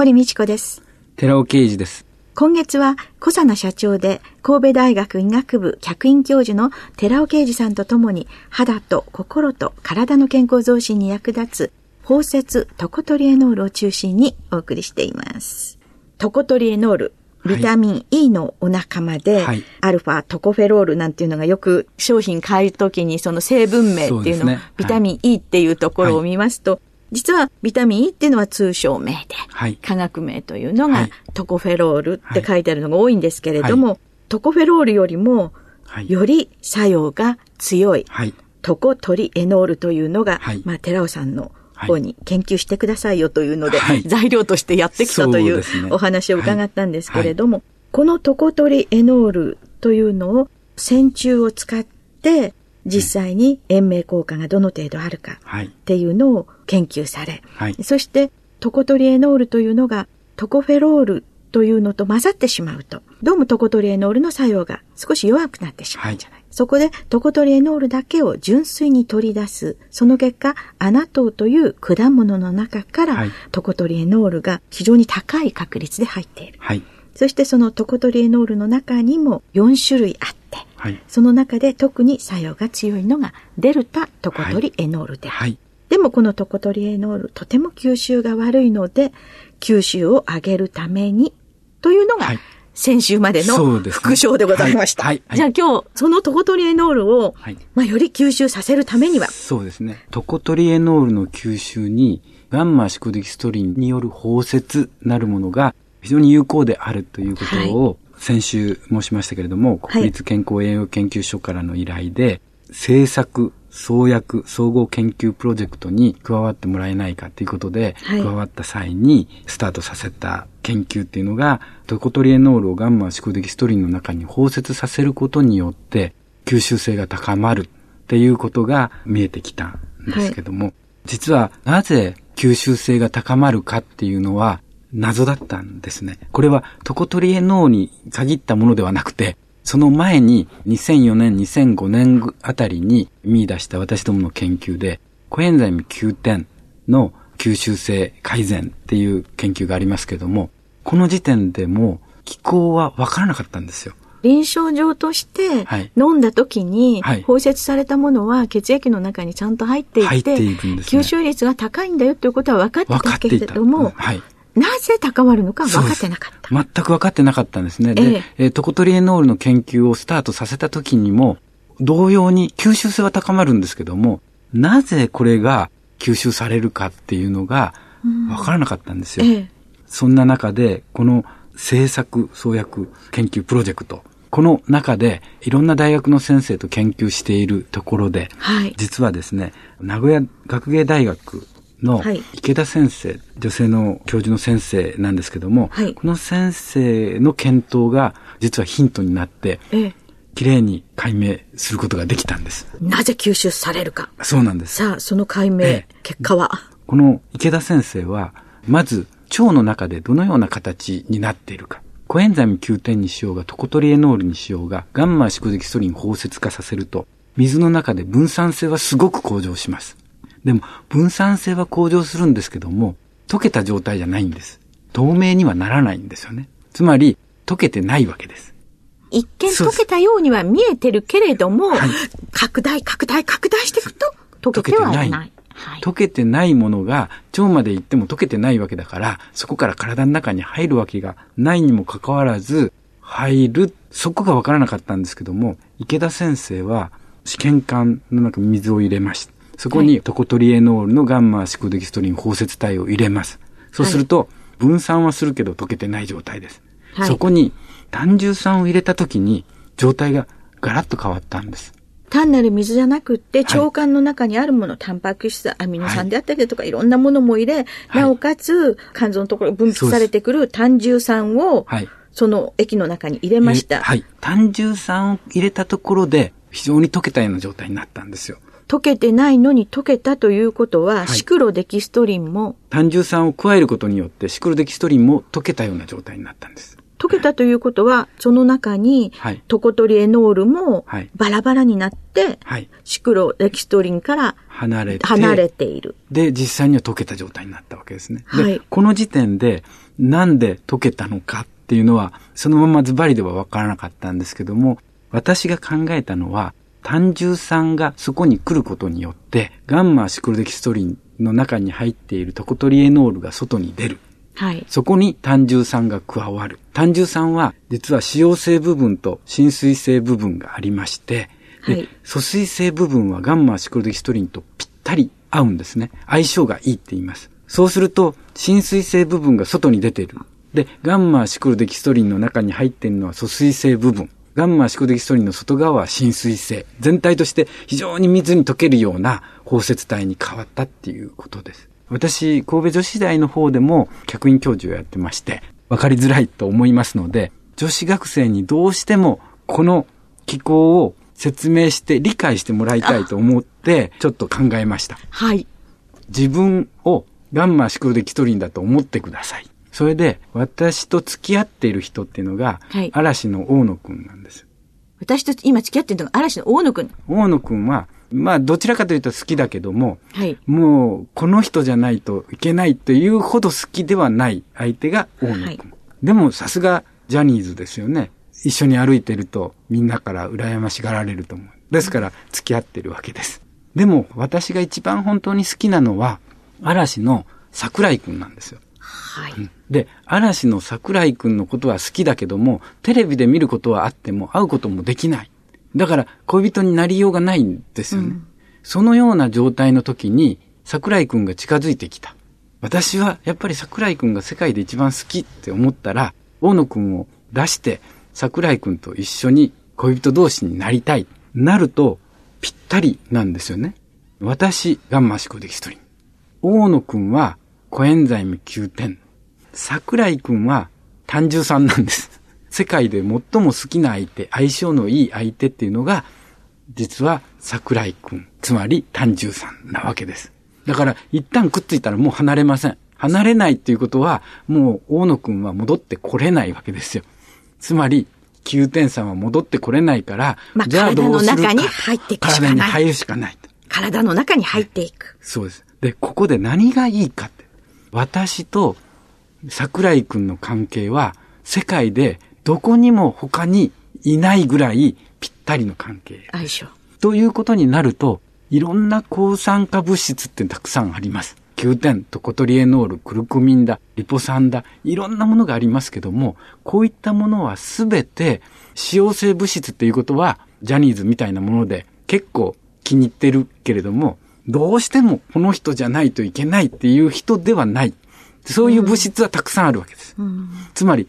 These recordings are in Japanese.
堀道子です。寺尾啓二です。今月は小佐奈社長で神戸大学医学部客員教授の寺尾啓二さんとともに肌と心と体の健康増進に役立つ包摂トコトリエノールを中心にお送りしています。トコトリエノール、ビタミン E のお仲間で、はい、アルファトコフェロールなんていうのがよく商品買うときにその成分名っていうのを、ね、ビタミン E っていうところを見ますと、はい実はビタミン E っていうのは通称名で、はい、化学名というのがトコフェロールって書いてあるのが多いんですけれども、はい、トコフェロールよりも、より作用が強い、トコトリエノールというのが、まあ、寺尾さんの方に研究してくださいよというので、材料としてやってきたというお話を伺ったんですけれども、このトコトリエノールというのを線虫を使って実際に延命効果がどの程度あるかっていうのを研究され、はい、そしてトコトリエノールというのがトコフェロールというのと混ざってしまうと、どうもトコトリエノールの作用が少し弱くなってしまうんじゃない。はい、そこでトコトリエノールだけを純粋に取り出す。その結果、アナトウという果物の中から、トコトリエノールが非常に高い確率で入っている。はい、そしてそのトコトリエノールの中にも4種類あって、はい、その中で特に作用が強いのがデルタトコトリエノールではい、でもこのトコトリエノールとても吸収が悪いので吸収を上げるためにというのが、先週までの副賞でございました。はい。はい、じゃあ今日、そのトコトリエノールを、まあ、より吸収させるためには？そうですね。トコトリエノールの吸収に、ガンマシデキストリンによる包摂なるものが非常に有効であるということを、先週申しましたけれども、国立健康栄養研究所からの依頼で、政策、創薬総合研究プロジェクトに加わってもらえないかということで、はい、加わった際にスタートさせた研究っていうのが、トコトリエノールをガンマシコデキストリンの中に包摂させることによって、吸収性が高まるっていうことが見えてきたんですけども、はい、実はなぜ吸収性が高まるかっていうのは謎だったんですね。これはトコトリエノールに限ったものではなくて、その前に2004年、2005年あたりに見出した私どもの研究で、コエンザイム9点の吸収性改善っていう研究がありますけども、この時点でも気候はわからなかったんですよ。臨床上として飲んだ時に包摂されたものは血液の中にちゃんと入っていて、いてね、吸収率が高いんだよということは分かってたけれども、はい、なぜ高まるのか分かってなかった。全く分かってなかったんですね。で、えー、トコトリエノールの研究をスタートさせた時にも、同様に吸収性は高まるんですけども、なぜこれが吸収されるかっていうのが分からなかったんですよ。えー、そんな中で、この政策創薬研究プロジェクト、この中でいろんな大学の先生と研究しているところで、はい、実はですね、名古屋学芸大学の池田先生、はい、女性の教授の先生なんですけども、はい、この先生の検討が実はヒントになって、ええ、きれいに解明することができたんです。なぜ吸収されるか。そうなんです。さあ、その解明、え、結果は？この池田先生は、まず腸の中でどのような形になっているか。コエンザイム9点にしようが、トコトリエノールにしようが、ガンマ宿敵ストリン包摂化させると、水の中で分散性はすごく向上します。でも、分散性は向上するんですけども、溶けた状態じゃないんです。透明にはならないんですよね。つまり、溶けてないわけです。一見溶けたようには見えてるけれども、はい、拡大、拡大、拡大していくと、溶けてはない。はい、溶けてないものが腸まで行っても溶けてないわけだから、そこから体の中に入るわけがないにもかかわらず、入る、そこがわからなかったんですけども、池田先生は試験管の中に水を入れました。そこにトコトリエノールのガンマシコデキストリン包摂体を入れます。そうすると、分散はするけど溶けてない状態です。はい、そこに単重酸を入れた時に状態がガラッと変わったんです。単なる水じゃなくって、い腸管の中にあるもの、タンパク質、アミノ酸であったりだとか、いろんなものも入れ、はいなおかつ、肝臓のところに分泌されてくる胆汁酸を、はい。その液の中に入れました。えはい。単汁酸を入れたところで、非常に溶けたような状態になったんですよ。溶けてないのに溶けたということは、いシクロデキストリンも、単汁酸を加えることによって、シクロデキストリンも溶けたような状態になったんです。溶けたということは、その中にはい、トコトリエノールもはいバラバラになって、はい。シクロデキストリンから離れて。離れている。で、実際には溶けた状態になったわけですね。で、はいこの時点で、なんで溶けたのかっていうのは、そのままズバリでは分からなかったんですけども、私が考えたのは、単汁酸がそこに来ることによって、ガンマシクロデキストリンの中に入っているトコトリエノールが外に出る。はい。そこに単汁酸が加わる。単汁酸は実は脂溶性部分と浸水性部分がありまして、ではい疎水性部分はガンマシクロデキストリンとぴったり合うんですね。相性がいいって言います。そうすると、浸水性部分が外に出てる。で、ガンマシクロデキストリンの中に入っているのは疎水性部分。ガンマシクロデキストリンの外側は浸水性。全体として非常に水に溶けるような包摂体に変わったっていうことです。私、神戸女子大の方でも客員教授をやってまして、わかりづらいと思いますので、女子学生にどうしてもこの機構を説明して理解してもらいたいと思って、ちょっと考えました。はい。自分をガンマシクロデキストリンだと思ってください。それで、私と付き合っている人っていうのが、はい嵐の大野くんなんです。私と今付き合ってるのが嵐の大野くん。大野くんは、まあ、どちらかというと好きだけども、はい。もう、この人じゃないといけないというほど好きではない相手が大野くん。はいでも、さすがジャニーズですよね。一緒に歩いてると、みんなから羨ましがられると思う。ですから、付き合ってるわけです。でも、私が一番本当に好きなのは、嵐の桜井くんなんですよ。はい。で、嵐の桜井くんのことは好きだけども、テレビで見ることはあっても会うこともできない。だから、恋人になりようがないんですよね。そのような状態の時に、桜井くんが近づいてきた。私は、やっぱり桜井くんが世界で一番好きって思ったら、大野くんを出して、桜井くんと一緒に恋人同士になりたい。なると、ぴったりなんですよね。私、ガンマシコデキストリン。大野くんはコエンザイム9点。桜井くんは単純酸なんです。世界で最も好きな相手、相性のいい相手っていうのが、実は桜井くん、つまり単純酸なわけです。だから、一旦くっついたらもう離れません。離れないっていうことは、もう大野くんは戻ってこれないわけですよ。つまり、9点さんは戻ってこれないから、まあじゃあどうするか体の中に入っていくしかない体に入るしかない。体の中に入っていく。そうです。で、ここで何がいいかって。私と桜井くんの関係は世界でどこにも他にいないぐらいぴったりの関係。相性。ということになると、いろんな抗酸化物質ってたくさんあります。9点、トコトリエノール、クルクミンだ、リポ酸だ、いろんなものがありますけども、こういったものはすべて、使用性物質っていうことは、ジャニーズみたいなもので結構気に入ってるけれども、どうしてもこの人じゃないといけないっていう人ではない。そういう物質はたくさんあるわけです。つまり、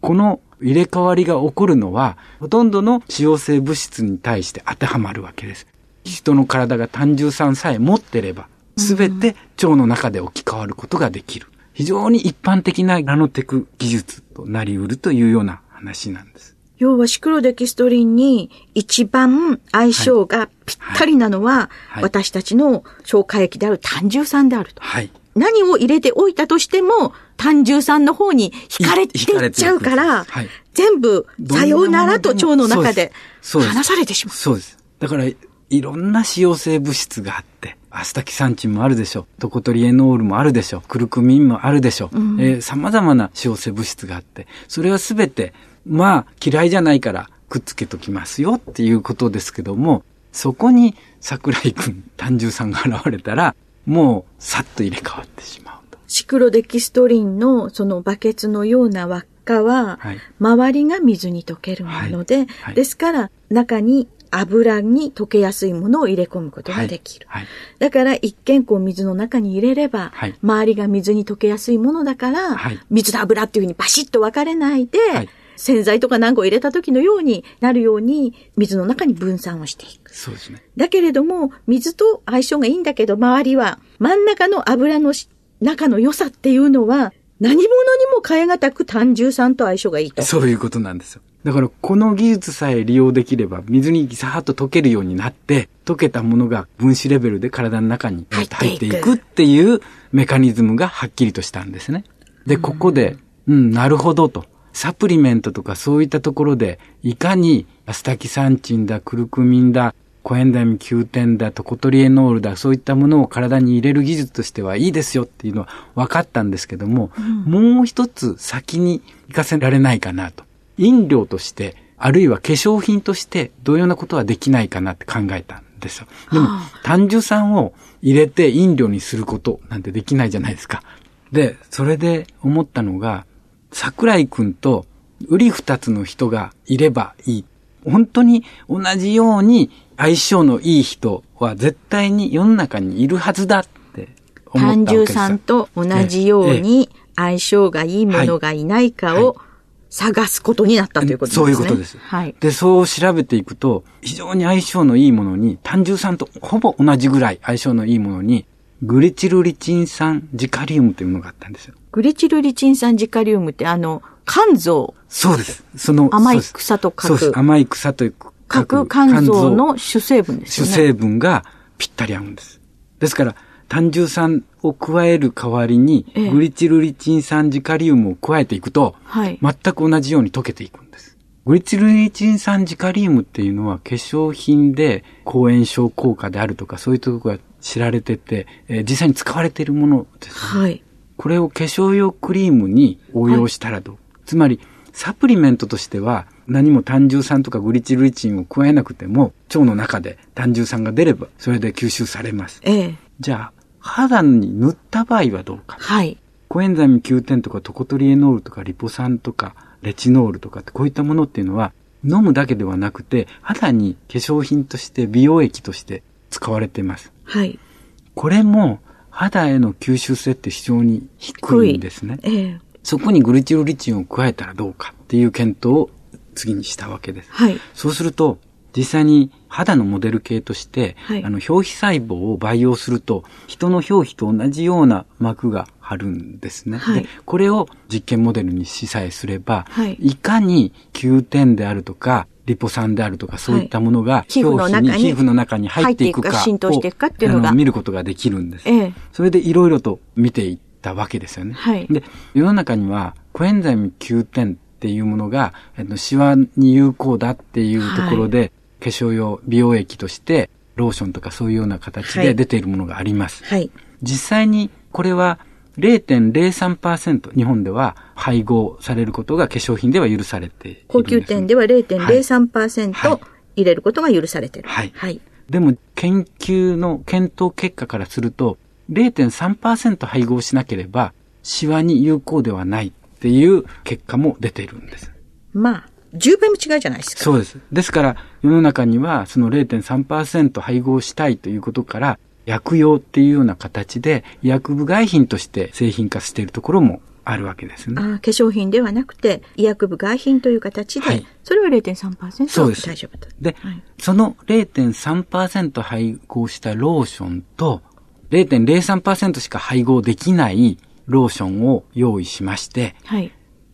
この入れ替わりが起こるのは、ほとんどの使用性物質に対して当てはまるわけです。人の体が単純酸さえ持ってれば、すべて腸の中で置き換わることができる。非常に一般的なナノテク技術となり得るというような話なんです。要はシクロデキストリンに一番相性がぴったりなのは、はい私たちの消化液である単重酸であると。はい。何を入れておいたとしても、単重酸の方に惹かれていっちゃうから、はい全部、さようならと腸の中でそうです離されてしまう。そうです。だから、いろんな使用性物質があって、アスタキサンチンもあるでしょう。トコトリエノールもあるでしょう。クルクミンもあるでしょう。えー様々な使用性物質があって、それはすべて、まあ、嫌いじゃないからくっつけときますよっていうことですけども、そこに桜井くん、単純さんが現れたら、もう、さっと入れ替わってしまうと。シクロデキストリンのそのバケツのような輪っかは、はい。周りが水に溶けるもので、はい。はい。ですから中に油に溶けやすいものを入れ込むことができる。はい。だから一見こう水の中に入れれば、はい。周りが水に溶けやすいものだから、はい。水と油っていうふうにバシッと分かれないで、はい洗剤とか何個入れた時のようになるように、水の中に分散をしていく。そうですね。だけれども、水と相性がいいんだけど、周りは、真ん中の油の中の良さっていうのは、何者にも変え難く単純酸と相性がいいと。そういうことなんですよ。だからこの技術さえ利用できれば水にさーっと溶けるようになって溶けたものが分子レベルで体の中に入っていくっていうメカニズムがはっきりとしたんですね。で、ここで、うん、なるほどと。サプリメントとかそういったところでいかにアスタキサンチンだ、クルクミンだ、コエンザイム9点だ、トコトリエノールだ、そういったものを体に入れる技術としてはいいですよっていうのは分かったんですけども、うん、もう一つ先に行かせられないかなと。飲料として、あるいは化粧品として同様なことはできないかなって考えたんですよ。でも、単純酸を入れて飲料にすることなんてできないじゃないですか。で、それで思ったのが、桜井くんと売り二つの人がいればいい。本当に同じように相性のいい人は絶対に世の中にいるはずだって思ったわけです単純さんと同じように相性がいいものがいないかを探すことになったということですね。そういうことです。はい。で、そう調べていくと、非常に相性のいいものに、単純酸とほぼ同じぐらい相性のいいものに、グリチルリチン酸ジカリウムというものがあったんですよ。グリチルリチン酸ジカリウムってあの、肝臓。そうです。その、甘い草と書く。そうです。甘い草と書く肝臓の主成分ですね。主成分がぴったり合うんです。ですから、単純酸を加える代わりに、グリチルリチン酸ジカリウムを加えていくと、はい、全く同じように溶けていくんです。グリチルリチン酸ジカリウムっていうのは化粧品で抗炎症効果であるとかそういうところが知られてて、えー、実際に使われているものです、ね。はい。これを化粧用クリームに応用したらどう、はい、つまり、サプリメントとしては何も単純酸とかグリチルリチンを加えなくても腸の中で単純酸が出ればそれで吸収されます。ええ。じゃあ、肌に塗った場合はどうか？はい。コエンザイム9点とかトコトリエノールとかリポ酸とかレチノールとかってこういったものっていうのは飲むだけではなくて肌に化粧品として美容液として使われています。はい。これも肌への吸収性って非常に低いんですね。ええ、そこにグルチルリチンを加えたらどうかっていう検討を次にしたわけです。はい。そうすると、実際に肌のモデル系として、はい、あの表皮細胞を培養すると、人の表皮と同じような膜が張るんですね。はい、でこれを実験モデルにしさえすれば、はい、いかに9点であるとか、リポ酸であるとか、そういったものが、皮膚の中に、皮膚の中に入っていくか浸透していくかっていうのが、見ることができるんです。ええ、それでいろいろと見ていったわけですよね。はい、で、世の中には、コエンザイム9点っていうものが、えっと、シワに有効だっていうところで、はい化粧用美容液としてローションとかそういうような形で出ているものがあります。はい。実際にこれは0.03%日本では配合されることが化粧品では許されている。高級店では0.03%、はい、入れることが許されている。はい。はい。でも研究の検討結果からすると0.3%配合しなければシワに有効ではないっていう結果も出ているんです。まあ、10倍も違うじゃないですか。そうです。ですから、世の中にはその0.3%配合したいということから、薬用っていうような形で医薬部外品として製品化しているところもあるわけですね。あ化粧品ではなくて、医薬部外品という形で、はい、それは0.3%そうです。大丈夫だ。で、はい、その0.3%配合したローションと、0.03%しか配合できないローションを用意しまして、はい、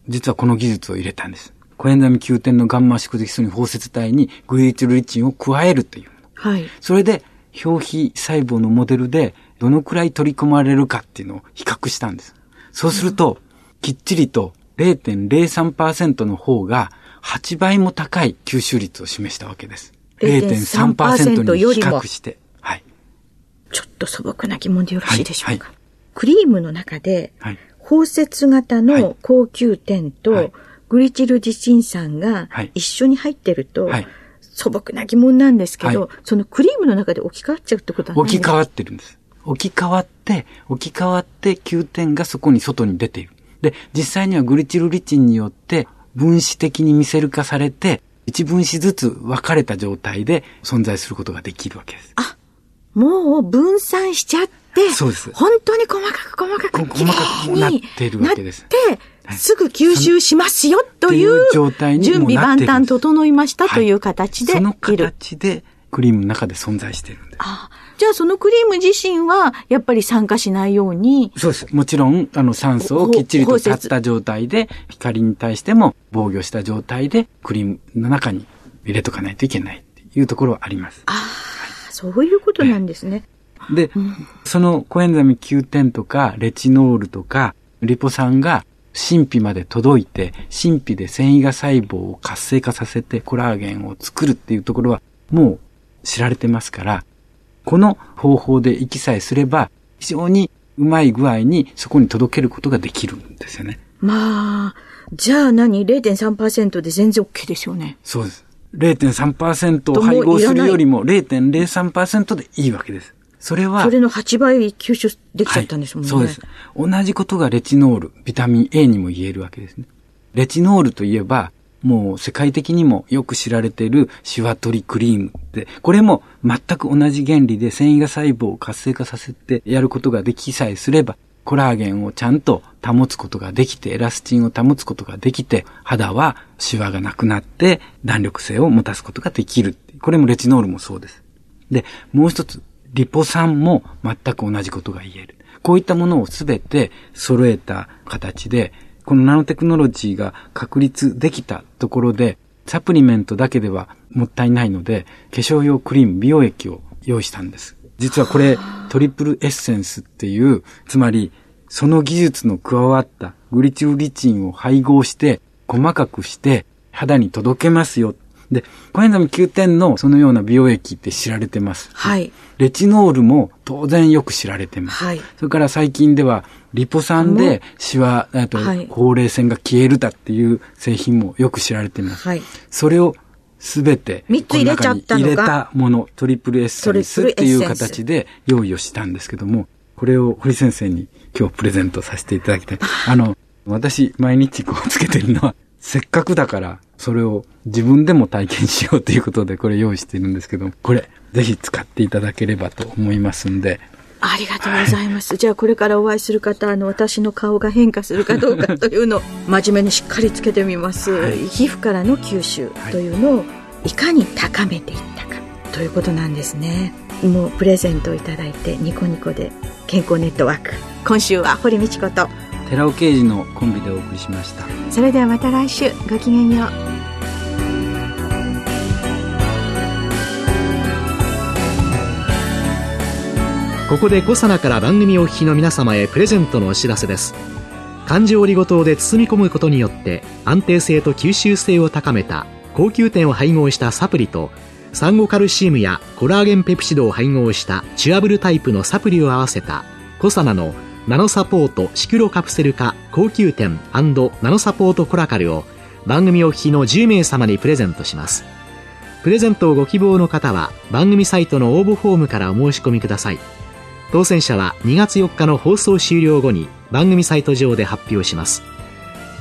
実はこの技術を入れたんです。コエンザミ9点のガンマ宿敵素に包摂体にグリチルリチンを加えるという。はい。それで、表皮細胞のモデルでどのくらい取り込まれるかっていうのを比較したんです。そうすると、きっちりと0.03%の方が8倍も高い吸収率を示したわけです。0.3%に比較して。はい。ちょっと素朴な疑問でよろしいでしょうか。はいはい、クリームの中で、包摂型の高級点と、はいグリチルジチン酸が一緒に入ってると、はい、素朴な疑問なんですけど、はい、そのクリームの中で置き換わっちゃうってことは置き換わってるんです。置き換わって、置き換わって9点がそこに外に出ている。で、実際にはグリチルリチンによって分子的に見せる化されて、一分子ずつ分かれた状態で存在することができるわけです。あ、もう分散しちゃって、そうです。本当に細かく細かく細かくなってるわけです。で、すぐ吸収しますよという状態に準備万端整いましたという形でいる。その形でクリームの中で存在しているんです。あじゃあそのクリーム自身はやっぱり酸化しないように。そうです。もちろん、あの酸素をきっちりと立った状態で、光に対しても防御した状態でクリームの中に入れとかないといけないっていうところはあります。ああ、はい、そういうことなんですね。で、うん、そのコエンザミ Q10 とかレチノールとかリポ酸が神秘まで届いて、神秘で繊維が細胞を活性化させてコラーゲンを作るっていうところはもう知られてますから、この方法で行きさえすれば、非常にうまい具合にそこに届けることができるんですよね。まあ、じゃあ何 ?0.3% で全然 OK ですよね。そうです。0.3%を配合するよりも0.03%でいいわけです。それは。それの8倍吸収できちゃったんですもんね、はい、そうです。同じことがレチノール、ビタミン A にも言えるわけですね。レチノールといえば、もう世界的にもよく知られているシワ取りクリームって、これも全く同じ原理で繊維が細胞を活性化させてやることができさえすれば、コラーゲンをちゃんと保つことができて、エラスチンを保つことができて、肌はシワがなくなって弾力性を持たすことができる。これもレチノールもそうです。で、もう一つ、リポ酸も全く同じことが言える。こういったものをすべて揃えた形で、このナノテクノロジーが確立できたところで、サプリメントだけではもったいないので、化粧用クリーム、美容液を用意したんです。実はこれ、トリプルエッセンスっていう、つまり、その技術の加わったグリチウリチンを配合して、細かくして肌に届けますよで、コエンザム Q10 のそのような美容液って知られてます。はい。レチノールも当然よく知られてます。はい。それから最近では、リポ酸でシワ、えっと、ほうれい線が消えるだっていう製品もよく知られてます。はい。それをすべて、3つ入れちゃった入れたもの、トリプルエッセンスっていう形で用意をしたんですけども、これを堀先生に今日プレゼントさせていただきたい。あの、私、毎日こうつけてるのは、せっかくだから、それを自分でも体験しようということでこれ用意しているんですけど、これぜひ使っていただければと思いますんで。ありがとうございます。はい、じゃあこれからお会いする方、あの、私の顔が変化するかどうかというのを真面目にしっかりつけてみます。はい、皮膚からの吸収というのをいかに高めていったかということなんですね。もうプレゼントをいただいてニコニコで健康ネットワーク。今週は堀道子と寺尾啓二のコンビでお送りしました。それではまた来週ごきげんよう。ここでコサナから番組お聞きの皆様へプレゼントのお知らせです漢字折りごとで包み込むことによって安定性と吸収性を高めた高級点を配合したサプリとサンゴカルシウムやコラーゲンペプチドを配合したチュアブルタイプのサプリを合わせたコサナのナノサポートシクロカプセル化高級点ナノサポートコラカルを番組お聞きの10名様にプレゼントします。プレゼントをご希望の方は番組サイトの応募フォームからお申し込みください。当選者は2月4日の放送終了後に番組サイト上で発表します。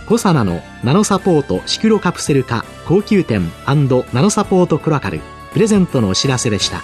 コサナのナノサポートシクロカプセル化高級店ナノサポートクラカル。プレゼントのお知らせでした。